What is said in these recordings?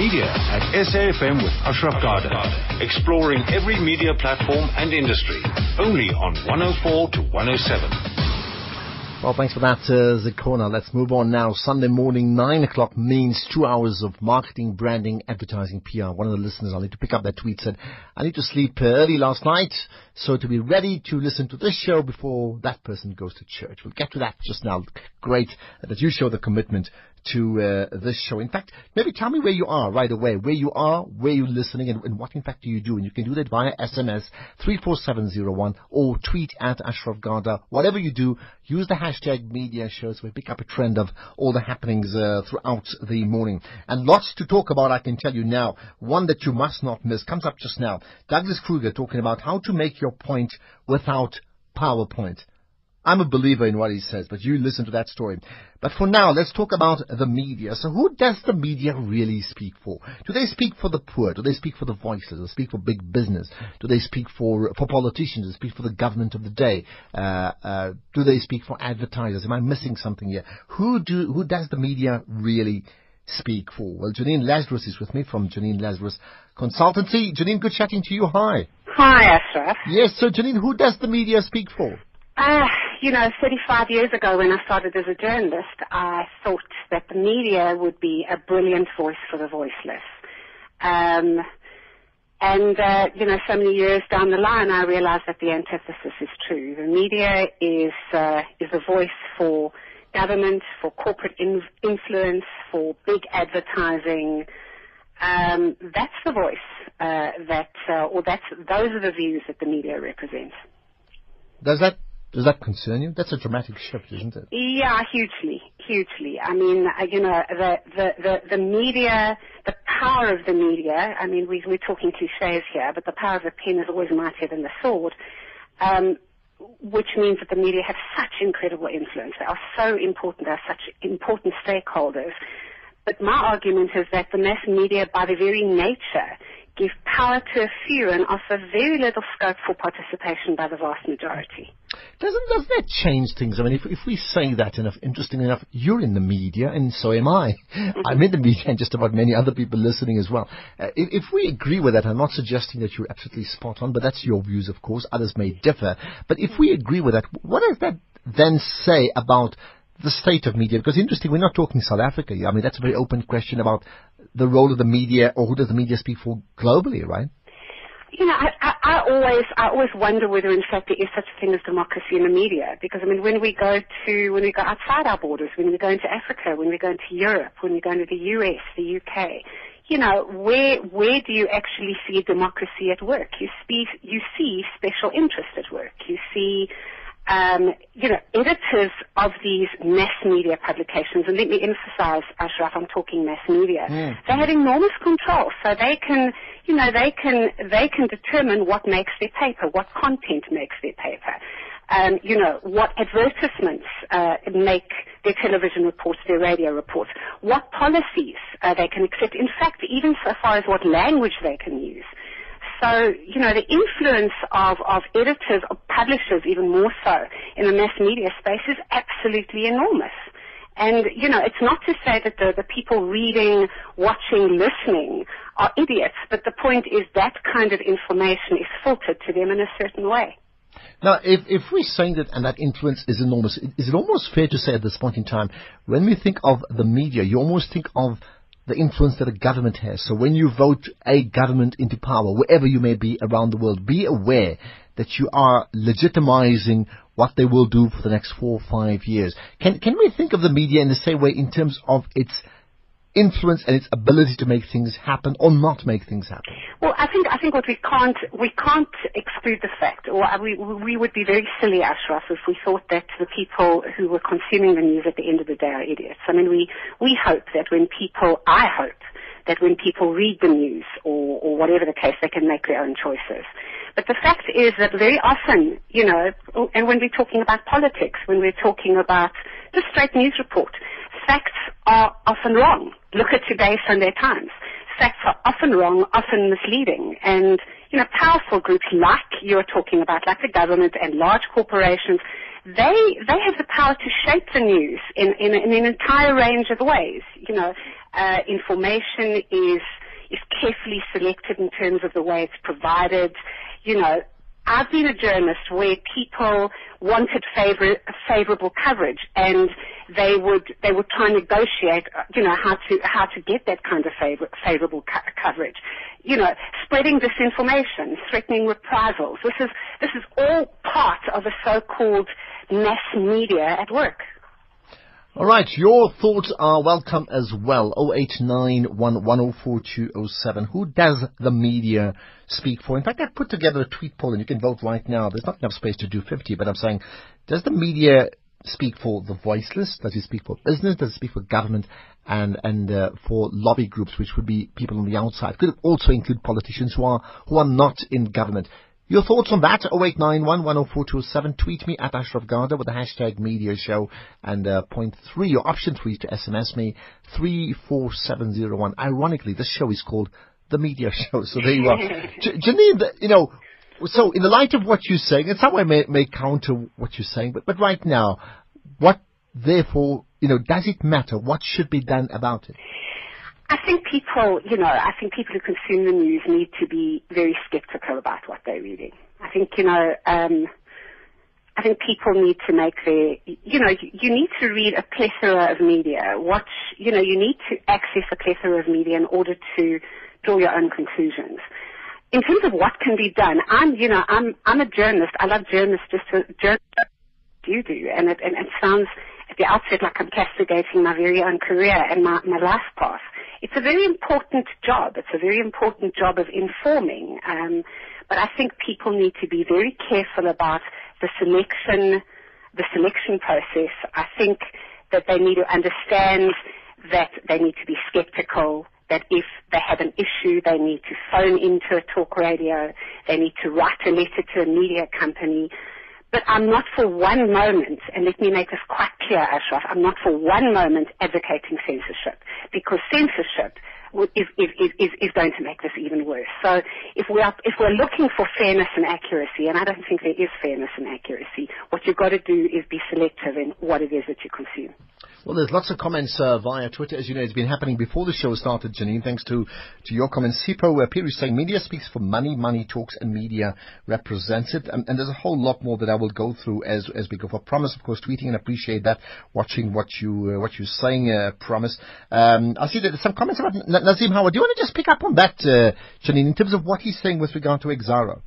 Media at SAFM with Ashraf Garda. Exploring every media platform and industry. Only on 104 to 107. Well, thanks for that, uh. Let's move on now. Sunday morning, 9 o'clock means two hours of marketing, branding, advertising, PR. One of the listeners, I'll need to pick up that tweet, said, I need to sleep early last night, so to be ready to listen to this show before that person goes to church. We'll get to that just now. Great that you show the commitment to uh, this show. In fact, maybe tell me where you are right away, where you are, where you're listening, and, and, what in fact do you do. And you can do that via SMS 34701 or tweet at Ashraf Garda. Whatever you do, use the hashtag media show so we pick up a trend of all the happenings uh, throughout the morning. And lots to talk about, I can tell you now. One that you must not miss comes up just now. Douglas Kruger talking about how to make your point without PowerPoint. I'm a believer in what he says, but you listen to that story. But for now, let's talk about the media. So who does the media really speak for? Do they speak for the poor? Do they speak for the voiceless? Do they speak for big business? Do they speak for, for politicians? Do they speak for the government of the day? Uh, uh, do they speak for advertisers? Am I missing something here? Who do, who does the media really speak for? Well, Janine Lazarus is with me from Janine Lazarus Consultancy. Janine, good chatting to you. Hi. Hi, Ashraf. Yes, so Janine, who does the media speak for? Uh, you know, 35 years ago when I started as a journalist, I thought that the media would be a brilliant voice for the voiceless. Um, and, uh, you know, so many years down the line, I realized that the antithesis is true. The media is, uh, is a voice for government, for corporate in- influence, for big advertising. Um, that's the voice uh, that, uh, or that's those are the views that the media represents. Does that does that concern you? That's a dramatic shift, isn't it? Yeah, hugely, hugely. I mean, uh, you know, the, the, the, the media, the power of the media, I mean, we, we're talking cliches here, but the power of the pen is always mightier than the sword, um, which means that the media have such incredible influence. They are so important. They are such important stakeholders. But my argument is that the mass media, by their very nature, give power to a few and offer very little scope for participation by the vast majority. Doesn't, doesn't that change things? I mean, if, if we say that enough, interesting enough, you're in the media and so am I. Mm-hmm. I'm in the media and just about many other people listening as well. Uh, if, if we agree with that, I'm not suggesting that you're absolutely spot on, but that's your views, of course. Others may differ. But if we agree with that, what does that then say about the state of media? Because interesting, we're not talking South Africa. I mean, that's a very open question about the role of the media or who does the media speak for globally, right? You know, I, I, I always, I always wonder whether in fact there is such a thing as democracy in the media. Because I mean, when we go to, when we go outside our borders, when we go into Africa, when we go into Europe, when we go into the US, the UK, you know, where where do you actually see democracy at work? You see, you see special interest at work. You see um, you know, editors of these mass media publications, and let me emphasize, Ashraf, I'm talking mass media, mm. they have enormous control, so they can, you know, they can, they can determine what makes their paper, what content makes their paper. Um, you know, what advertisements uh, make their television reports, their radio reports, what policies uh, they can accept. In fact, even so far as what language they can use. So, you know, the influence of, of editors, of publishers even more so in the mass media space is absolutely enormous. And, you know, it's not to say that the, the people reading, watching, listening are idiots, but the point is that kind of information is filtered to them in a certain way. Now, if, if we're saying that and that influence is enormous, is it almost fair to say at this point in time, when we think of the media, you almost think of the influence that a government has. So when you vote a government into power, wherever you may be around the world, be aware that you are legitimizing what they will do for the next four or five years. Can, can we think of the media in the same way in terms of its influence and its ability to make things happen or not make things happen? Well, I think I think what we can't we can't exclude the fact, we we would be very silly, Ashraf, if we thought that the people who were consuming the news at the end of the day are idiots. I mean, we we hope that when people, I hope that when people read the news or or whatever the case, they can make their own choices. But the fact is that very often, you know, and when we're talking about politics, when we're talking about just straight news report, facts are often wrong. Look at today's Sunday Times. Facts are often wrong, often misleading. And, you know, powerful groups like you're talking about, like the government and large corporations, they, they have the power to shape the news in, in, in an entire range of ways. You know, Uh, information is is carefully selected in terms of the way it's provided. You know, I've been a journalist where people wanted favor, favorable coverage and they would they would try and negotiate uh, you know how to how to get that kind of favor, favorable co- coverage. You know spreading disinformation threatening reprisals. This is this is all part of a so-called mass media at work all right, your thoughts are welcome as well. 0891104207. Who does the media speak for? In fact, I've put together a tweet poll and you can vote right now. There's not enough space to do 50, but I'm saying, does the media speak for the voiceless? Does it speak for business? Does it speak for government? And and uh, for lobby groups, which would be people on the outside, could also include politicians who are who are not in government. Your thoughts on that? 0891 Tweet me at Ashraf Garda with the hashtag media show. And uh, point three, your option three to SMS me 34701. Ironically, this show is called The Media Show. So there you are. J- Janine, you know, so in the light of what you're saying, and some way may, may counter what you're saying, but, but right now, what therefore, you know, does it matter? What should be done about it? I think people, you know, I think people who consume the news need to be very skeptical about what they're reading. I think, you know, um, I think people need to make their, you know, you need to read a plethora of media. Watch, you know, you need to access a plethora of media in order to draw your own conclusions. In terms of what can be done, I'm, you know, I'm, I'm a journalist. I love journalists just as journalists you do, and it, and it sounds at the outset like I'm castigating my very own career and my, my life path. It's a very important job. It's a very important job of informing. Um, but I think people need to be very careful about the selection, the selection process. I think that they need to understand that they need to be skeptical, that if they have an issue, they need to phone into a talk radio, they need to write a letter to a media company, but I'm not for one moment, and let me make this quite clear, Ashraf, I'm not for one moment advocating censorship, because censorship is, is, is, is going to make this even worse. So if we are, if we're looking for fairness and accuracy, and I don't think there is fairness and accuracy, what you've got to do is be selective in what it is that you consume. Well, there's lots of comments uh, via Twitter. As you know, it's been happening before the show started, Janine, thanks to, to your comments. Sipo Peter is saying media speaks for money, money talks, and media represents it. And, and, there's a whole lot more that I will go through as, as we go. For Promise, of course, tweeting and appreciate that, watching what, you, uh, what you're saying, uh, Promise. Um, I see that there's some comments about N- Nazim Howard. Do you want to just pick up on that, uh, Janine, in terms of what he's saying with regard to Exxaro?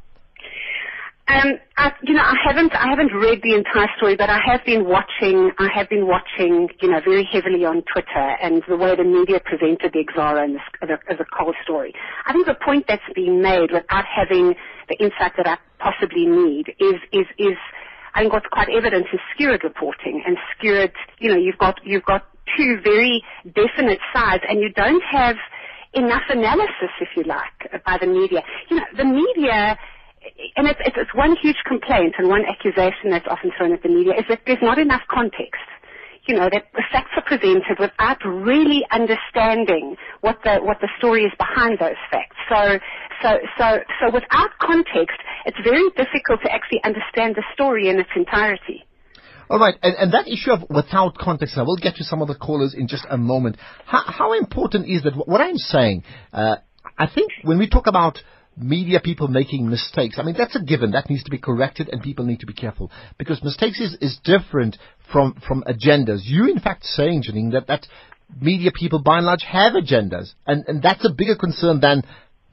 Um, I, you know, I haven't, I haven't read the entire story, but I have been watching, I have been watching, you know, very heavily on Twitter and the way the media presented the Exxaro as, as a cold story. I think the point that's being made without having the insight that I possibly need is, is, is, I think what's quite evident is skewed reporting and skewed, you know, you've got, you've got two very definite sides and you don't have enough analysis, if you like, by the media. You know, the media, and it's, it's, it's one huge complaint and one accusation that's often thrown at the media is that there's not enough context. You know, that the facts are presented without really understanding what the, what the story is behind those facts. So, so, so, so without context, it's very difficult to actually understand the story in its entirety. All right, and, and that issue of without context, I will get to some of the callers in just a moment. How, how important is that? What I'm saying, uh, I think when we talk about media people making mistakes. I mean, that's a given. That needs to be corrected and people need to be careful because mistakes is, is different from, from agendas. You, in fact, saying, Janine, that, that media people by and large have agendas and, and that's a bigger concern than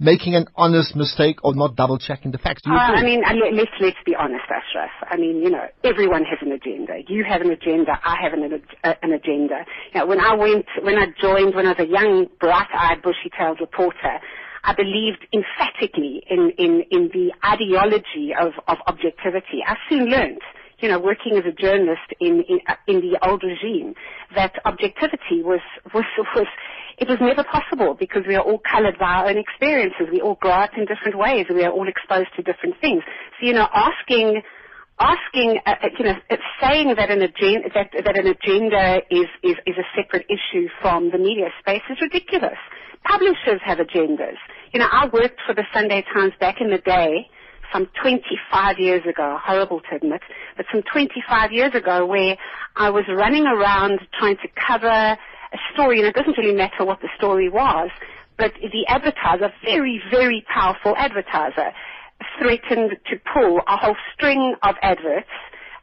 making an honest mistake or not double checking the facts. Do you uh. I mean, let's, let's be honest, Ashraf. I mean, you know, everyone has an agenda. You have an agenda. I have an, uh, an agenda. You know, when I went, when I joined, when I was a young, bright-eyed, bushy-tailed reporter, I believed emphatically in, in, in the ideology of, of objectivity. I soon learned, you know, working as a journalist in, in, in the old regime, that objectivity was, was, was, it was never possible because we are all colored by our own experiences. We all grow up in different ways. We are all exposed to different things. So, you know, asking, asking, uh, uh you know, saying that an agenda that, that an agenda is, is is a separate issue from the media space is ridiculous publishers have agendas. You know, I worked for the Sunday Times back in the day, some 25 years ago, horrible to admit, but some 25 years ago where I was running around trying to cover a story, and it doesn't really matter what the story was, but the advertiser, very, very powerful advertiser, threatened to pull a whole string of adverts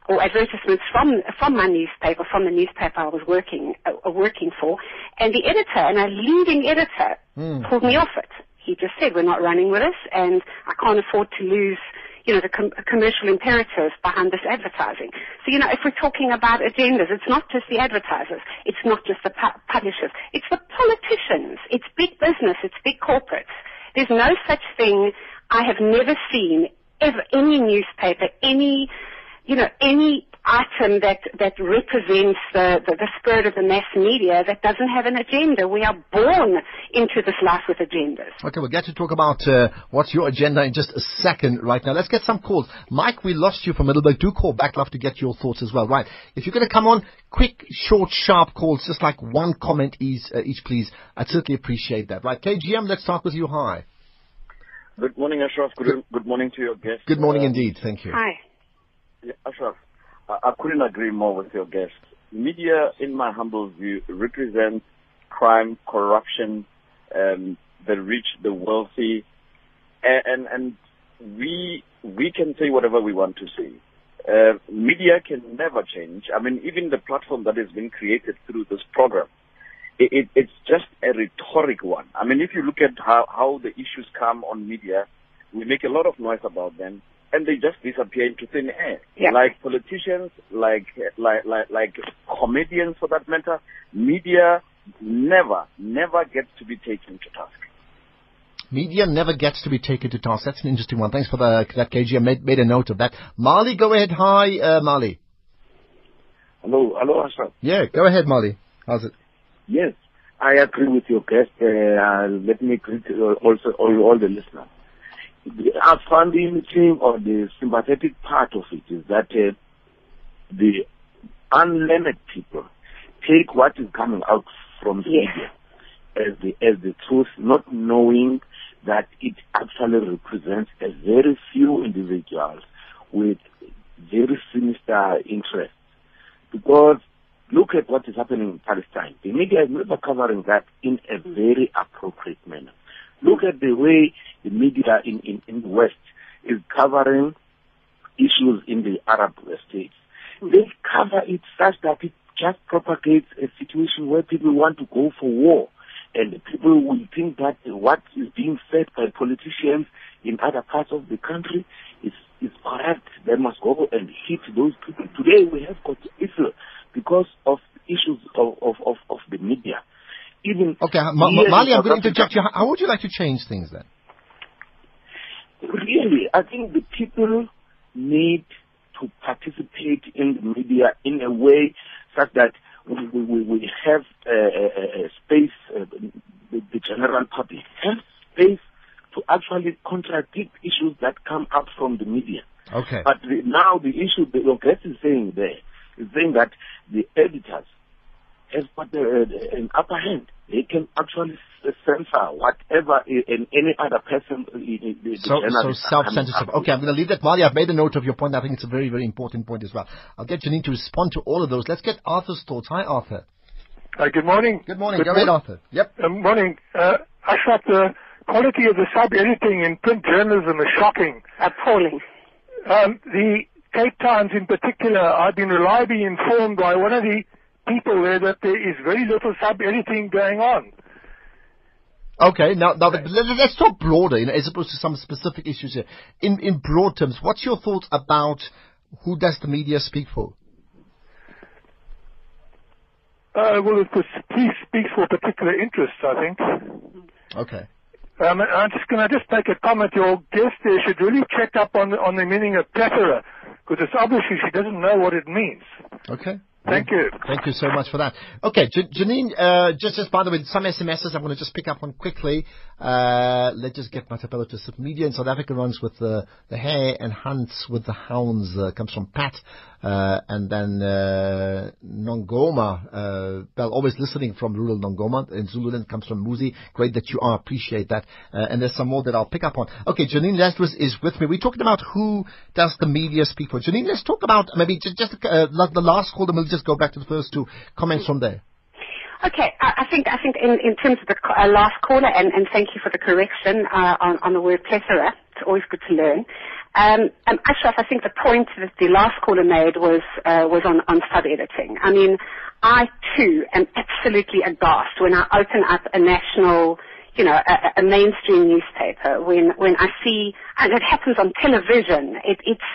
or advertisements from from my newspaper, from the newspaper I was working uh, working for, and the editor and a leading editor Mm. pulled me off it. He just said, "We're not running with this, and I can't afford to lose." You know, the com- commercial imperatives behind this advertising. So, you know, if we're talking about agendas, it's not just the advertisers, it's not just the pu- publishers, it's the politicians, it's big business, it's big corporates. There's no such thing I have never seen ever any newspaper, any you know, any item that, that represents the, the, the spirit of the mass media that doesn't have an agenda. We are born into this life with agendas. Okay, we'll get to talk about uh, what's your agenda in just a second right now. Let's get some calls. Mike, we lost you for a little bit. Do call back. Love to get your thoughts as well. Right. If you're going to come on, quick, short, sharp calls, just like one comment each, uh, each please. I'd certainly appreciate that. Right. KGM, let's start with you. Hi. Good morning, Ashraf. Good, good morning to your guests. Good morning Uh, indeed. Thank you. Hi. Yeah, Ashraf, I, couldn't agree more with your guest. Media, in my humble view, represents crime, corruption, um, the rich, the wealthy, and, and, and we we can say whatever we want to say. Uh, media can never change. I mean, even the platform that has been created through this program, it, it, it's just a rhetoric one. I mean, if you look at how, how the issues come on media, we make a lot of noise about them, and they just disappear into thin air. Yeah. Like politicians, like like like like comedians, for that matter, media never never gets to be taken to task. Media never gets to be taken to task. That's an interesting one. Thanks for the, that, KGM. Made, made a note of that. Marley, go ahead. Hi, uh, Marley. Hello, hello, Ashraf. Yeah, go ahead, Marley. How's it? Yes, I agree with your guest. Uh, let me greet uh, also all, all the listeners. The outstanding or the sympathetic part of it is that uh, the unlearned people take what is coming out from the Yes. media as the as the truth, not knowing that it actually represents a very few individuals with very sinister interests. Because look at what is happening in Palestine. The media is never covering that in a very appropriate manner. Look at the way the media in, in, in the West is covering issues in the Arab states. Hmm. They cover it such that it just propagates a situation where people want to go for war. And people will think that what is being said by politicians in other parts of the country is, is correct. They must go and hit those people. Today we have got Israel because of issues of, of, of, of the media. Even Okay, Ma- Ma- Marley, I'm going to interject you. How- would you like to change things then? Really, I think the people need to participate in the media in a way such that we, we, we have a, a, a space, uh, the, the general public has space to actually contradict issues that come up from the media. Okay. But the, now the issue that guest is saying there is saying that the editors have got the, uh, an upper hand. They can actually censor whatever i- and any other person. i- i- So, so journalists are coming self-censorship. Okay, I'm going to leave that. Marley, I've made a note of your point. I think it's a very, very important point as well. I'll get Janine to respond to all of those. Let's get Arthur's thoughts. Hi, Arthur. Uh, good morning. Good morning. Go ahead, Arthur. Yep. Uh, morning. Uh, thought the quality of the sub-editing in print journalism is shocking. Appalling. Um, the Cape Times in particular, I've been reliably informed by one of the people there that there is very little sub-editing going on. Okay, now, now let's talk broader, you know, as opposed to some specific issues here. In, in broad terms, what's your thoughts about who does the media speak for? Uh, well, it speaks, speaks for particular interests, I think. Okay. Um, I'm just going to just make a comment. Your guest there should really check up on on the meaning of plethora, because it's obviously she doesn't know what it means. Okay. Thank you. Thank you so much for that. Okay, Janine, uh, just, just by the way, some SMSs I'm going to just pick up on quickly. Uh, let's just get Matapelo to sit. Media in South Africa runs with the, the hare and hunts with the hounds. Uh, comes from Pat. Uh, and then, uh, Nongoma, uh, well, always listening from rural Nongoma. In Zululand comes from Muzi. Great that you are. Appreciate that. And there's some more that I'll pick up on. Okay, Janine Lazarus is with me. We're talking about who does the media speak for. Janine, let's talk about maybe just, just the last call, and we'll just go back to the first two comments from there. Okay, I, think I think in, in terms of the last caller, and, and thank you for the correction uh, on, on the word plethora. It's always good to learn. Um, um, Ashraf, I think the point that the last caller made was uh, was on, on sub editing. I mean, I too am absolutely aghast when I open up a national, you know, a, a mainstream newspaper when when I see, and it happens on television. It, it's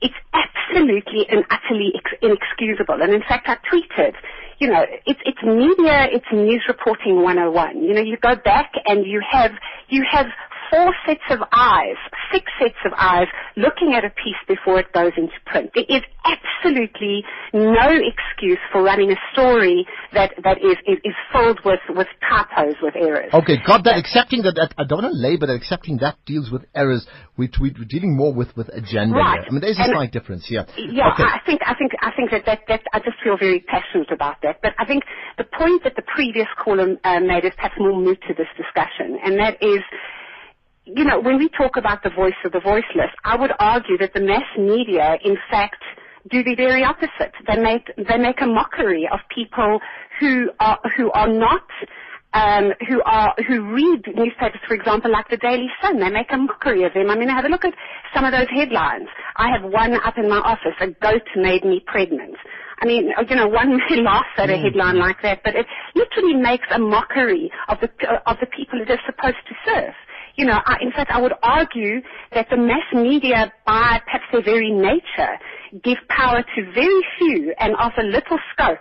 it's absolutely and utterly inexcusable. And in fact, I tweeted you know, it's, it's media, it's news reporting 101. You know, you go back and you have, you have four sets of eyes, six sets of eyes looking at a piece before it goes into print. There is absolutely no excuse for running a story that, that is, is, is filled with, with typos, with errors. Okay, got that. Accepting that, that I don't want to label it, accepting that deals with errors. We, we, are dealing more with, with agenda right. Here. I mean, there's a and slight difference here. Yeah, okay. I think, I think, I think that, that, that, I just feel very passionate about that. But I think the point that the previous caller uh, made is perhaps more moot to this discussion, and that is you know, when we talk about the voice of the voiceless, I would argue that the mass media, in fact, do the very opposite. They make they make a mockery of people who are who are not um, who are who read newspapers, for example, like the Daily Sun. They make a mockery of them. I mean, have a look at some of those headlines. I have one up in my office: "A goat made me pregnant." I mean, you know, one may laugh at a mm. headline like that, but it literally makes a mockery of the of the people it is supposed to serve you know, I, in fact, I would argue that the mass media, by perhaps their very nature, give power to very few and offer little scope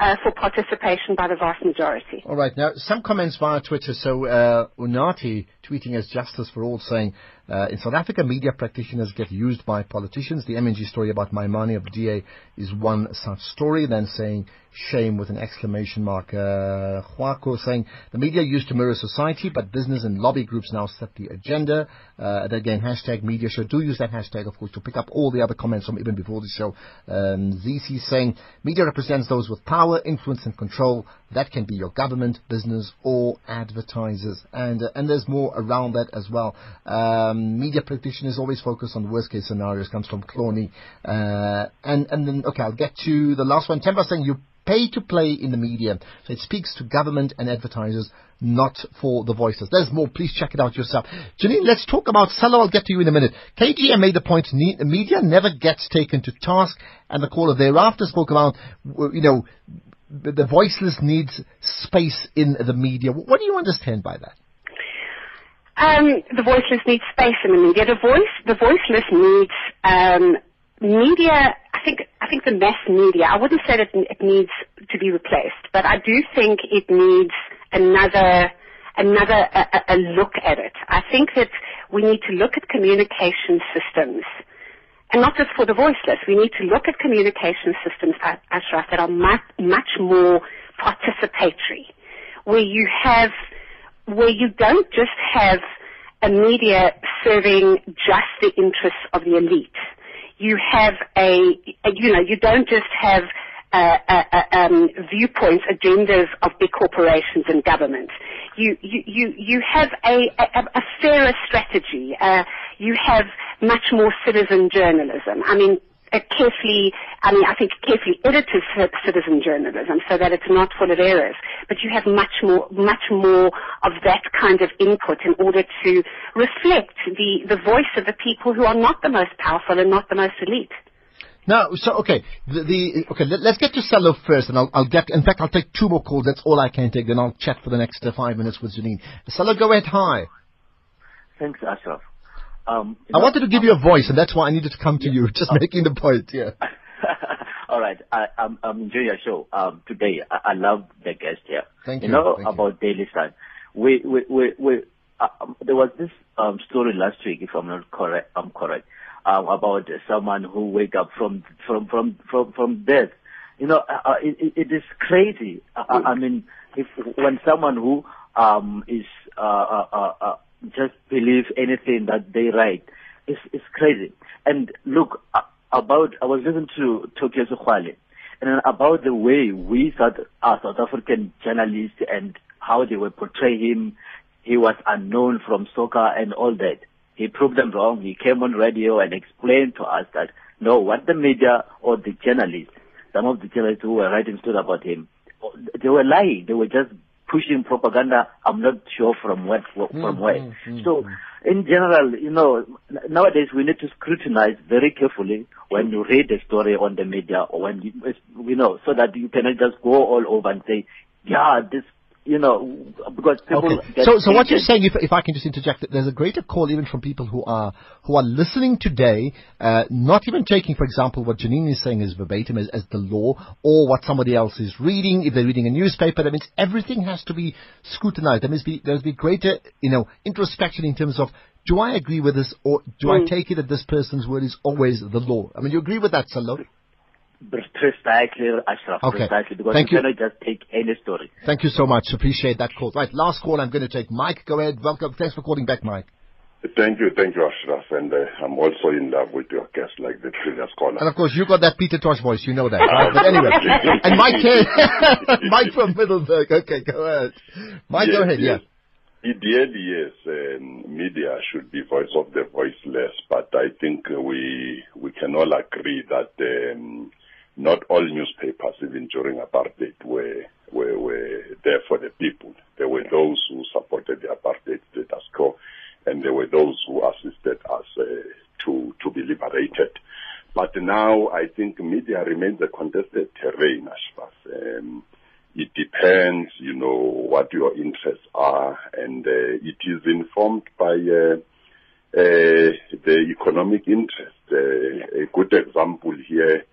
uh, for participation by the vast majority. All right. Now, some comments via Twitter. So, uh, Unati tweeting as Justice for All saying, uh, in South Africa, media practitioners get used by politicians. The M&G story about Maimane of the DA is one such story. Then saying, shame with an exclamation mark. Uh, Huako saying, the media used to mirror society, but business and lobby groups now set the agenda. Uh, and again, hashtag media show. Do use that hashtag, of course, to pick up all the other comments from even before the show. Um, ZC saying, media represents those with power, influence and control. That can be your government, business, or advertisers. And, uh, and there's more around that as well. Um, media practitioners always focus on worst case scenarios, comes from Cloney. Uh, and, and then, okay, I'll get to the last one. Temba saying you pay to play in the media. So it speaks to government and advertisers, not for the voices. There's more. Please check it out yourself. Janine, let's talk about Sello. I'll get to you in a minute. KGM made the point media never gets taken to task, and the caller thereafter spoke about, you know, the voiceless needs space in the media. What do you understand by that? Um, the voiceless needs space in the media. The voice, the voiceless needs um, media. I think I think the mass media. I wouldn't say that it needs to be replaced, but I do think it needs another another a, a look at it. I think that we need to look at communication systems and not just for the voiceless. We need to look at communication systems, Ashraf, that are much, much more participatory, where you have, where you don't just have a media serving just the interests of the elite. You have a, you know, you don't just have uh, uh, uh, um, viewpoints, agendas of big corporations and government. You, you, you, you have a, a, a fairer strategy. Uh, you have much more citizen journalism. I mean, carefully, I mean, I think carefully edited citizen journalism so that it's not full of errors. But you have much more, much more of that kind of input in order to reflect the, the voice of the people who are not the most powerful and not the most elite. Now, so okay, the, the okay. Let, us get to Sello first, and I'll, I'll, get. In fact, I'll take two more calls. That's all I can take. Then I'll chat for the next uh, five minutes with Janine. Sello, go ahead. Hi. Thanks, Ashraf. Um, I know, wanted to give you a voice, and that's why I needed to come to yeah. you. Just oh. making the point. Yeah. All right. I, I'm, I'm enjoying your show um, today. I, I love the guest here. Thank you. You know Thank about you. Daily Sun. We, we, we, we uh, um, there was this um, story last week, if I'm not correct. I'm correct um, about someone who wake up from from from from from death. You know, uh, uh it, it is crazy. I, I mean, if when someone who um, is uh, uh, uh, uh, just believe anything that they write, it's, it's crazy. And look uh, about I was listening to Tokyo Sexwale, and about the way we South, uh, South African journalists and how they were portray him. He was unknown from soccer and all that. He proved them wrong. He came on radio and explained to us that no, what the media or the journalists, some of the journalists who were writing stood about him, they were lying. They were just pushing propaganda. I'm not sure from what from Mm, where. mm, mm, so, in general, you know, nowadays we need to scrutinize very carefully when you read a story on the media or when you, you know, so that you cannot just go all over and say, yeah, this, you know, because people. Okay. So, so what you're saying, if, if I can just interject, that there's a greater call even from people who are who are listening today, uh, not even taking, for example, what Janine is saying is verbatim as, as the law, or what somebody else is reading. If they're reading a newspaper, that means everything has to be scrutinized. There must be there's be greater, you know, introspection in terms of. Do I agree with this, or do I take it that this person's word is always the law? I mean, you agree with that, Sello? Precisely, Ashraf. Okay. Precisely, because Thank you you. cannot just take any story. Thank you so much. Appreciate that call. Right, last call I'm going to take. Mike, go ahead. Welcome. Thanks for calling back, Mike. Thank you, thank you, Ashraf. And uh, I'm also in love with your guest, like the previous caller. And of course, you got that Peter Tosh voice. You know that. right? But anyway, and Mike, Mike from Middelburg. Okay, go ahead. Mike, go ahead. yes. Yeah. Ideally, yes, um, media should be voice of the voiceless, but I think we we can all agree that um, not all newspapers, even during apartheid, were, were were there for the people. There were those who supported the apartheid status quo, and there were those who assisted us uh, to to be liberated. But now I think media remains a contested terrain. Um, it depends, you know, what your interests are, and uh, it is informed by uh, uh, the economic interest. Uh, a good example here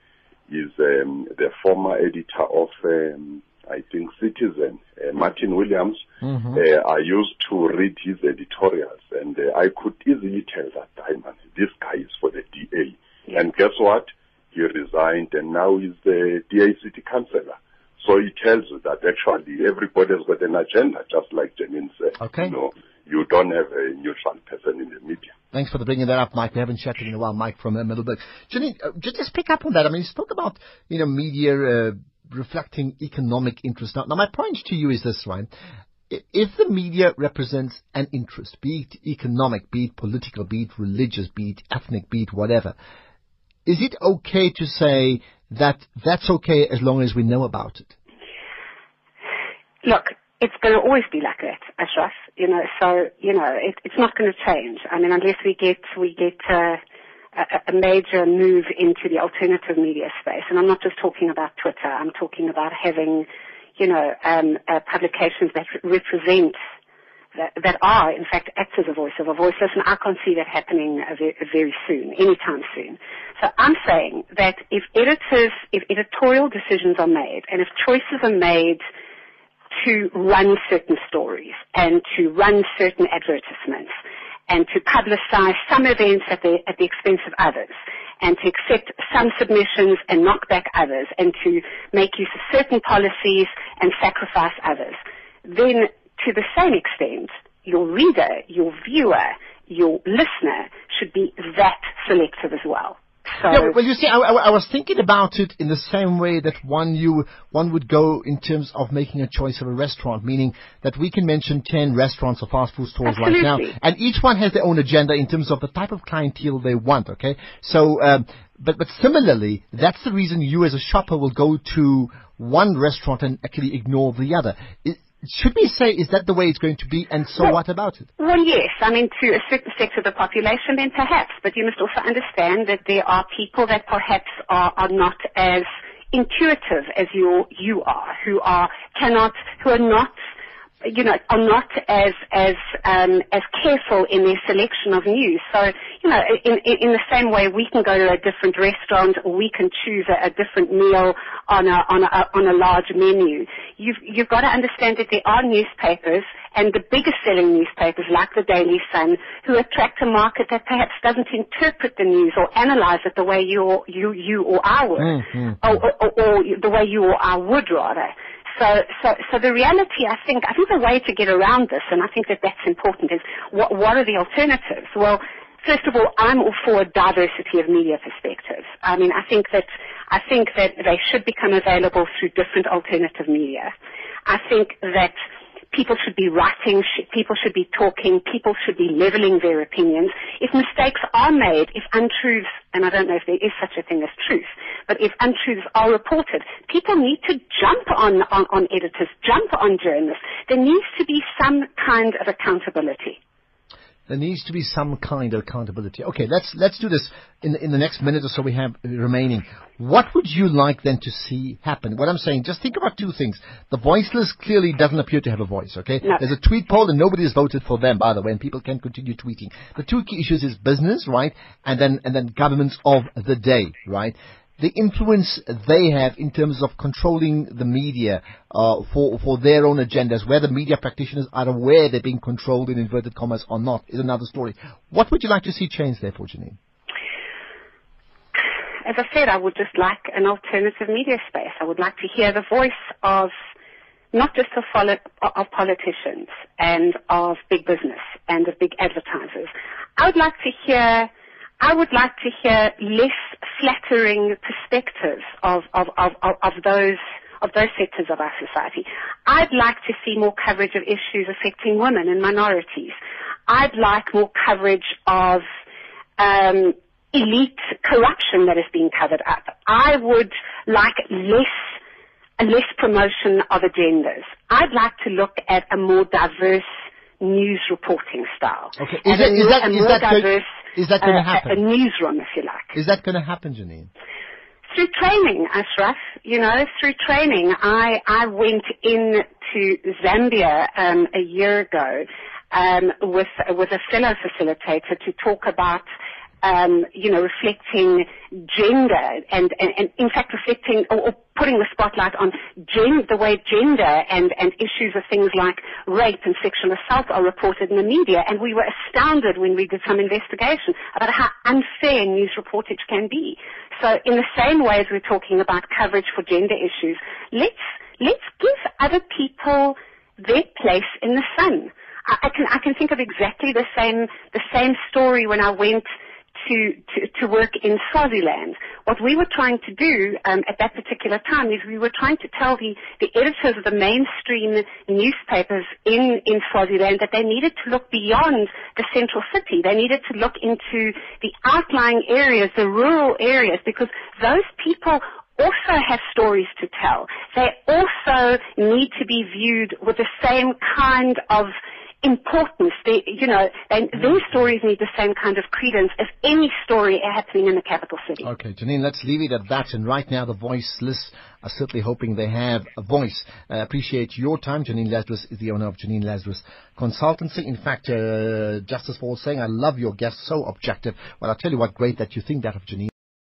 is um, the former editor of, um, I think, Citizen, uh, Martin Williams. Uh, I used to read his editorials, and uh, I could easily tell that Diamond, this guy is for the DA. And guess what? He resigned, and now he's the DA city councillor. So he tells you that actually everybody's got an agenda, just like Janine said. Okay. You know, you don't have a neutral person in the media. Thanks for bringing that up, Mike. We haven't chatted in a while, Mike from uh, Middelburg. Janine, uh, just, just pick up on that. I mean, you spoke about, you know, media uh, reflecting economic interest. Now, now, my point to you is this, right? If the media represents an interest, be it economic, be it political, be it religious, be it ethnic, be it whatever, is it okay to say that that's okay as long as we know about it? Look, it's going to always be like that, Ashraf. You know, so you know, it, it's not going to change. I mean, unless we get we get uh, a, a major move into the alternative media space, and I'm not just talking about Twitter. I'm talking about having, you know, um, uh, publications that re- represent. That, that are, in fact, act as a voice of a voiceless, and I can't see that happening uh, ve- very soon, anytime soon. So I'm saying that if editors, if editorial decisions are made, and if choices are made to run certain stories and to run certain advertisements and to publicize some events at the, at the expense of others and to accept some submissions and knock back others and to make use of certain policies and sacrifice others, then to the same extent, your reader, your viewer, your listener should be that selective as well. So, Yeah, well, you see, I, I, I was thinking about it in the same way that one you one would go in terms of making a choice of a restaurant, meaning that we can mention ten restaurants or fast food stores right now, and each one has their own agenda in terms of the type of clientele they want. Okay, so um, but but similarly, that's the reason you as a shopper will go to one restaurant and actually ignore the other. It, should we say is that the way it's going to be, and so Well- what about it? Well, yes. I mean, to a certain sector of the population, then perhaps. But you must also understand that there are people that perhaps are, are not as intuitive as you you are, who are cannot, who are not, you know, are not as as um, as careful in their selection of news. So, you know, in, in the same way, we can go to a different restaurant, or we can choose a, a different meal on a on a on a large menu. You've you've got to understand that there are newspapers and the biggest selling newspapers like the Daily Sun who attract a market that perhaps doesn't interpret the news or analyze it the way you or, you, you or I would, Mm, or, or, or, or the way you or I would rather. So, so, so the reality, I think, I think the way to get around this, and I think that that's important, is what, what are the alternatives? Well, first of all, I'm all for diversity of media perspectives. I mean, I think that, I think that they should become available through different alternative media. I think that people should be writing, people should be talking, people should be leveling their opinions. If mistakes are made, if untruths, and I don't know if there is such a thing as truth, but if untruths are reported, people need to jump on, on, on editors, jump on journalists. There needs to be some kind of accountability. There needs to be some kind of accountability. Okay, let's let's do this in in the next minute or so we have remaining. What would you like then to see happen? What I'm saying, just think about two things. The voiceless clearly doesn't appear to have a voice. Okay, No. there's a tweet poll and nobody has voted for them, by the way, and people can continue tweeting. The two key issues is business, right, and then and then governments of the day, right. The influence they have in terms of controlling the media uh, for for their own agendas, whether media practitioners are aware they're being controlled in inverted commas or not, is another story. What would you like to see change there, for Janine? as I said, I would just like an alternative media space. I would like to hear the voice of not just of, of politicians and of big business and of big advertisers. I would like to hear, I would like to hear less flattering perspectives of, of, of, of, those of those sectors of our society. I'd like to see more coverage of issues affecting women and minorities. I'd like more coverage of um, elite corruption that is being covered up. I would like less less promotion of agendas. I'd like to look at a more diverse news reporting style. Okay, is that- a more- that- a is that going- diverse, is that gonna uh, a- happen? A newsroom, if you like Is that going to happen, Janine? through training, Ashraf. You know, through training. I I went into Zambia um, a year ago um, with with a fellow facilitator to talk about. Um, you know, reflecting gender and, and, and in fact reflecting or, or putting the spotlight on gen- the way gender and, and issues of things like rape and sexual assault are reported in the media. And we were astounded when we did some investigation about how unfair news reportage can be. So in the same way as we're talking about coverage for gender issues, let's, let's give other people their place in the sun. I, I can, I can think of exactly the same, the same story when I went to, to, to work in Swaziland. What we were trying to do um, at that particular time is we were trying to tell the, the editors of the mainstream newspapers in, in Swaziland that they needed to look beyond the central city. They needed to look into the outlying areas, the rural areas, because those people also have stories to tell. They also need to be viewed with the same kind of importance. They, you know, they, their stories need the same kind of credence as any story happening in the capital city. Okay, Janine, let's leave it at that. And right now, the voiceless are certainly hoping they have a voice. Uh, appreciate your time. Janine Lazarus is the owner of Janine Lazarus Consultancy. In fact, uh, Justice for all saying, I love your guest, so objective. Well, I'll tell you what, great that you think that of Janine.